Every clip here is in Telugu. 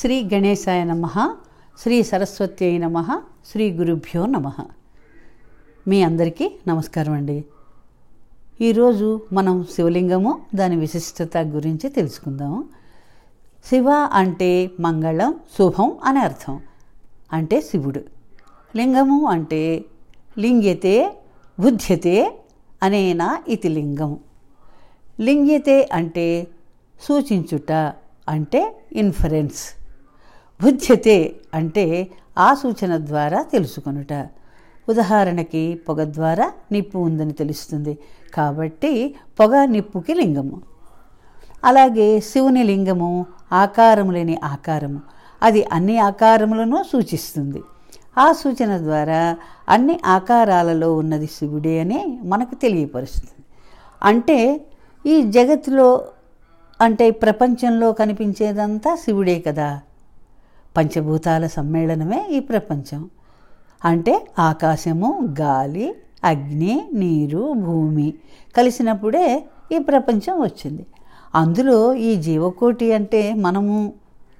శ్రీ గణేశాయ నమ శ్రీ సరస్వత్యై నమ శ్రీ గురుభ్యో నమ. మీ అందరికీ నమస్కారం అండి. ఈరోజు మనం శివలింగము దాని విశిష్టత గురించి తెలుసుకుందాము శివ అంటే మంగళం శుభం అని అర్థం. అంటే శివుడు. లింగము అంటే లింగ్యతే బుధ్యతే అనేనా ఇతి లింగం. లింగ్యతే అంటే సూచించుట అంటే ఇన్ఫరెన్స్ బుధ్యతే అంటే ఆ సూచన ద్వారా తెలుసుకొనుట. ఉదాహరణకి పొగ ద్వారా నిప్పు ఉందని తెలుస్తుంది. కాబట్టి పొగ నిప్పుకి లింగము. అలాగే శివుని లింగము ఆకారము లేని ఆకారము. అది అన్ని ఆకారములను సూచిస్తుంది. ఆ సూచన ద్వారా అన్ని ఆకారాలలో ఉన్నది శివుడే అని మనకు తెలియపరుస్తుంది. అంటే ఈ జగత్తులో అంటే ప్రపంచంలో కనిపించేదంతా శివుడే కదా. పంచభూతాల సమ్మేళనమే ఈ ప్రపంచం. అంటే ఆకాశము గాలి అగ్ని నీరు భూమి కలిసినప్పుడే ఈ ప్రపంచం వచ్చింది. అందులో ఈ జీవకోటి అంటే మనము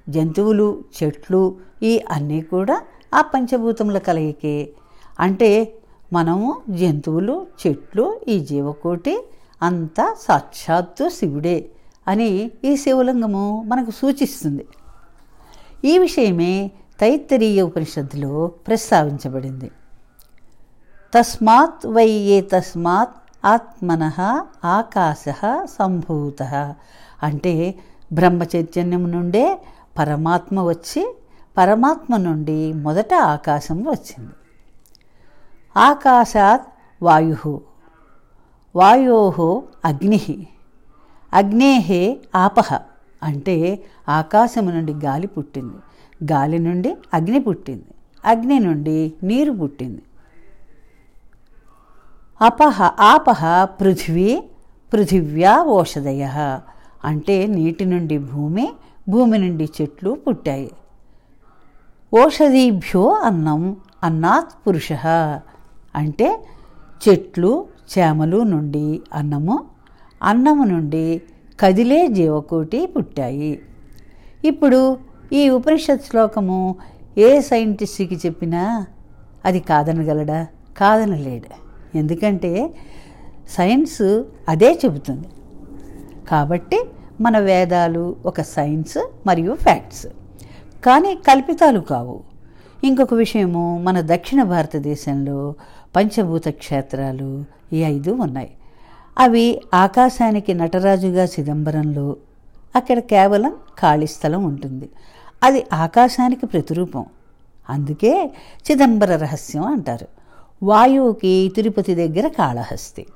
జంతువులు చెట్లు ఈ అన్నీ కూడా ఆ పంచభూతముల కలయికే. అంటే మనము జంతువులు చెట్లు ఈ జీవకోటి అంతా సాక్షాత్తు శివుడే అని ఈ శివలింగము మనకు సూచిస్తుంది. ఈ విషయమే తైత్తరీయ ఉపనిషత్తులో ప్రస్తావించబడింది. తస్మాత్ వై ఏ తస్మాత్ ఆత్మన ఆకాశ సంభూత. అంటే బ్రహ్మ చైతన్యం నుండే పరమాత్మ వచ్చి పరమాత్మ నుండి మొదట ఆకాశం వచ్చింది. ఆకాశాత్ వాయు. వాయో అగ్ని. అగ్నే ఆపహ అంటే ఆకాశము నుండి గాలి పుట్టింది. గాలి నుండి అగ్ని పుట్టింది. అగ్ని నుండి నీరు పుట్టింది. అపహ ఆపహ పృథివీ పృథివ్యా ఓషధయ. అంటే నీటి నుండి భూమి భూమి నుండి చెట్లు పుట్టాయి. ఓషధీభ్యో అన్నం అన్నాత్ పురుష. అంటే చెట్లు చేమలు నుండి అన్నము అన్నము నుండి కదిలే జీవకోటి పుట్టాయి. ఇప్పుడు ఈ ఉపనిషత్ శ్లోకము ఏ సైంటిస్ట్కి చెప్పినా అది కాదనగలడా కాదనలేడు ఎందుకంటే సైన్స్ అదే చెబుతుంది. కాబట్టి మన వేదాలు ఒక సైన్స్ మరియు ఫ్యాక్ట్స్. కానీ కల్పితాలు కావు. ఇంకొక విషయము మన దక్షిణ భారతదేశంలో పంచభూత క్షేత్రాలు ఈ ఐదు ఉన్నాయి. అవి ఆకాశానికి నటరాజుగా చిదంబరంలో అక్కడ కేవలం ఖాళీ స్థలం ఉంటుంది. అది ఆకాశానికి ప్రతిరూపం. అందుకే చిదంబర రహస్యం అంటారు. వాయువుకి తిరుపతి దగ్గర కాళహస్తి.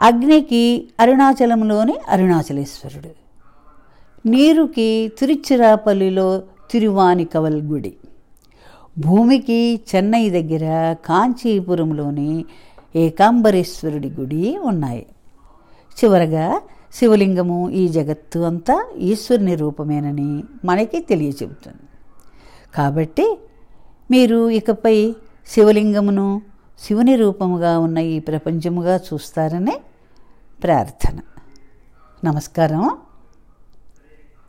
అగ్నికి అరుణాచలంలోని అరుణాచలేశ్వరుడు. నీరుకి తిరుచిరాపల్లిలో తిరువానికవల్ గుడి. భూమికి చెన్నై దగ్గర కాంచీపురంలోని ఏకాంబరేశ్వరుడి గుడి ఉన్నాయి. చివరగా శివలింగము ఈ జగత్తు అంతా ఈశ్వరుని రూపమేనని మనకి తెలియచెబుతుంది. కాబట్టి మీరు ఇకపై శివలింగమును శివుని రూపముగా ఉన్న ఈ ప్రపంచముగా చూస్తారని ప్రార్థన. నమస్కారం.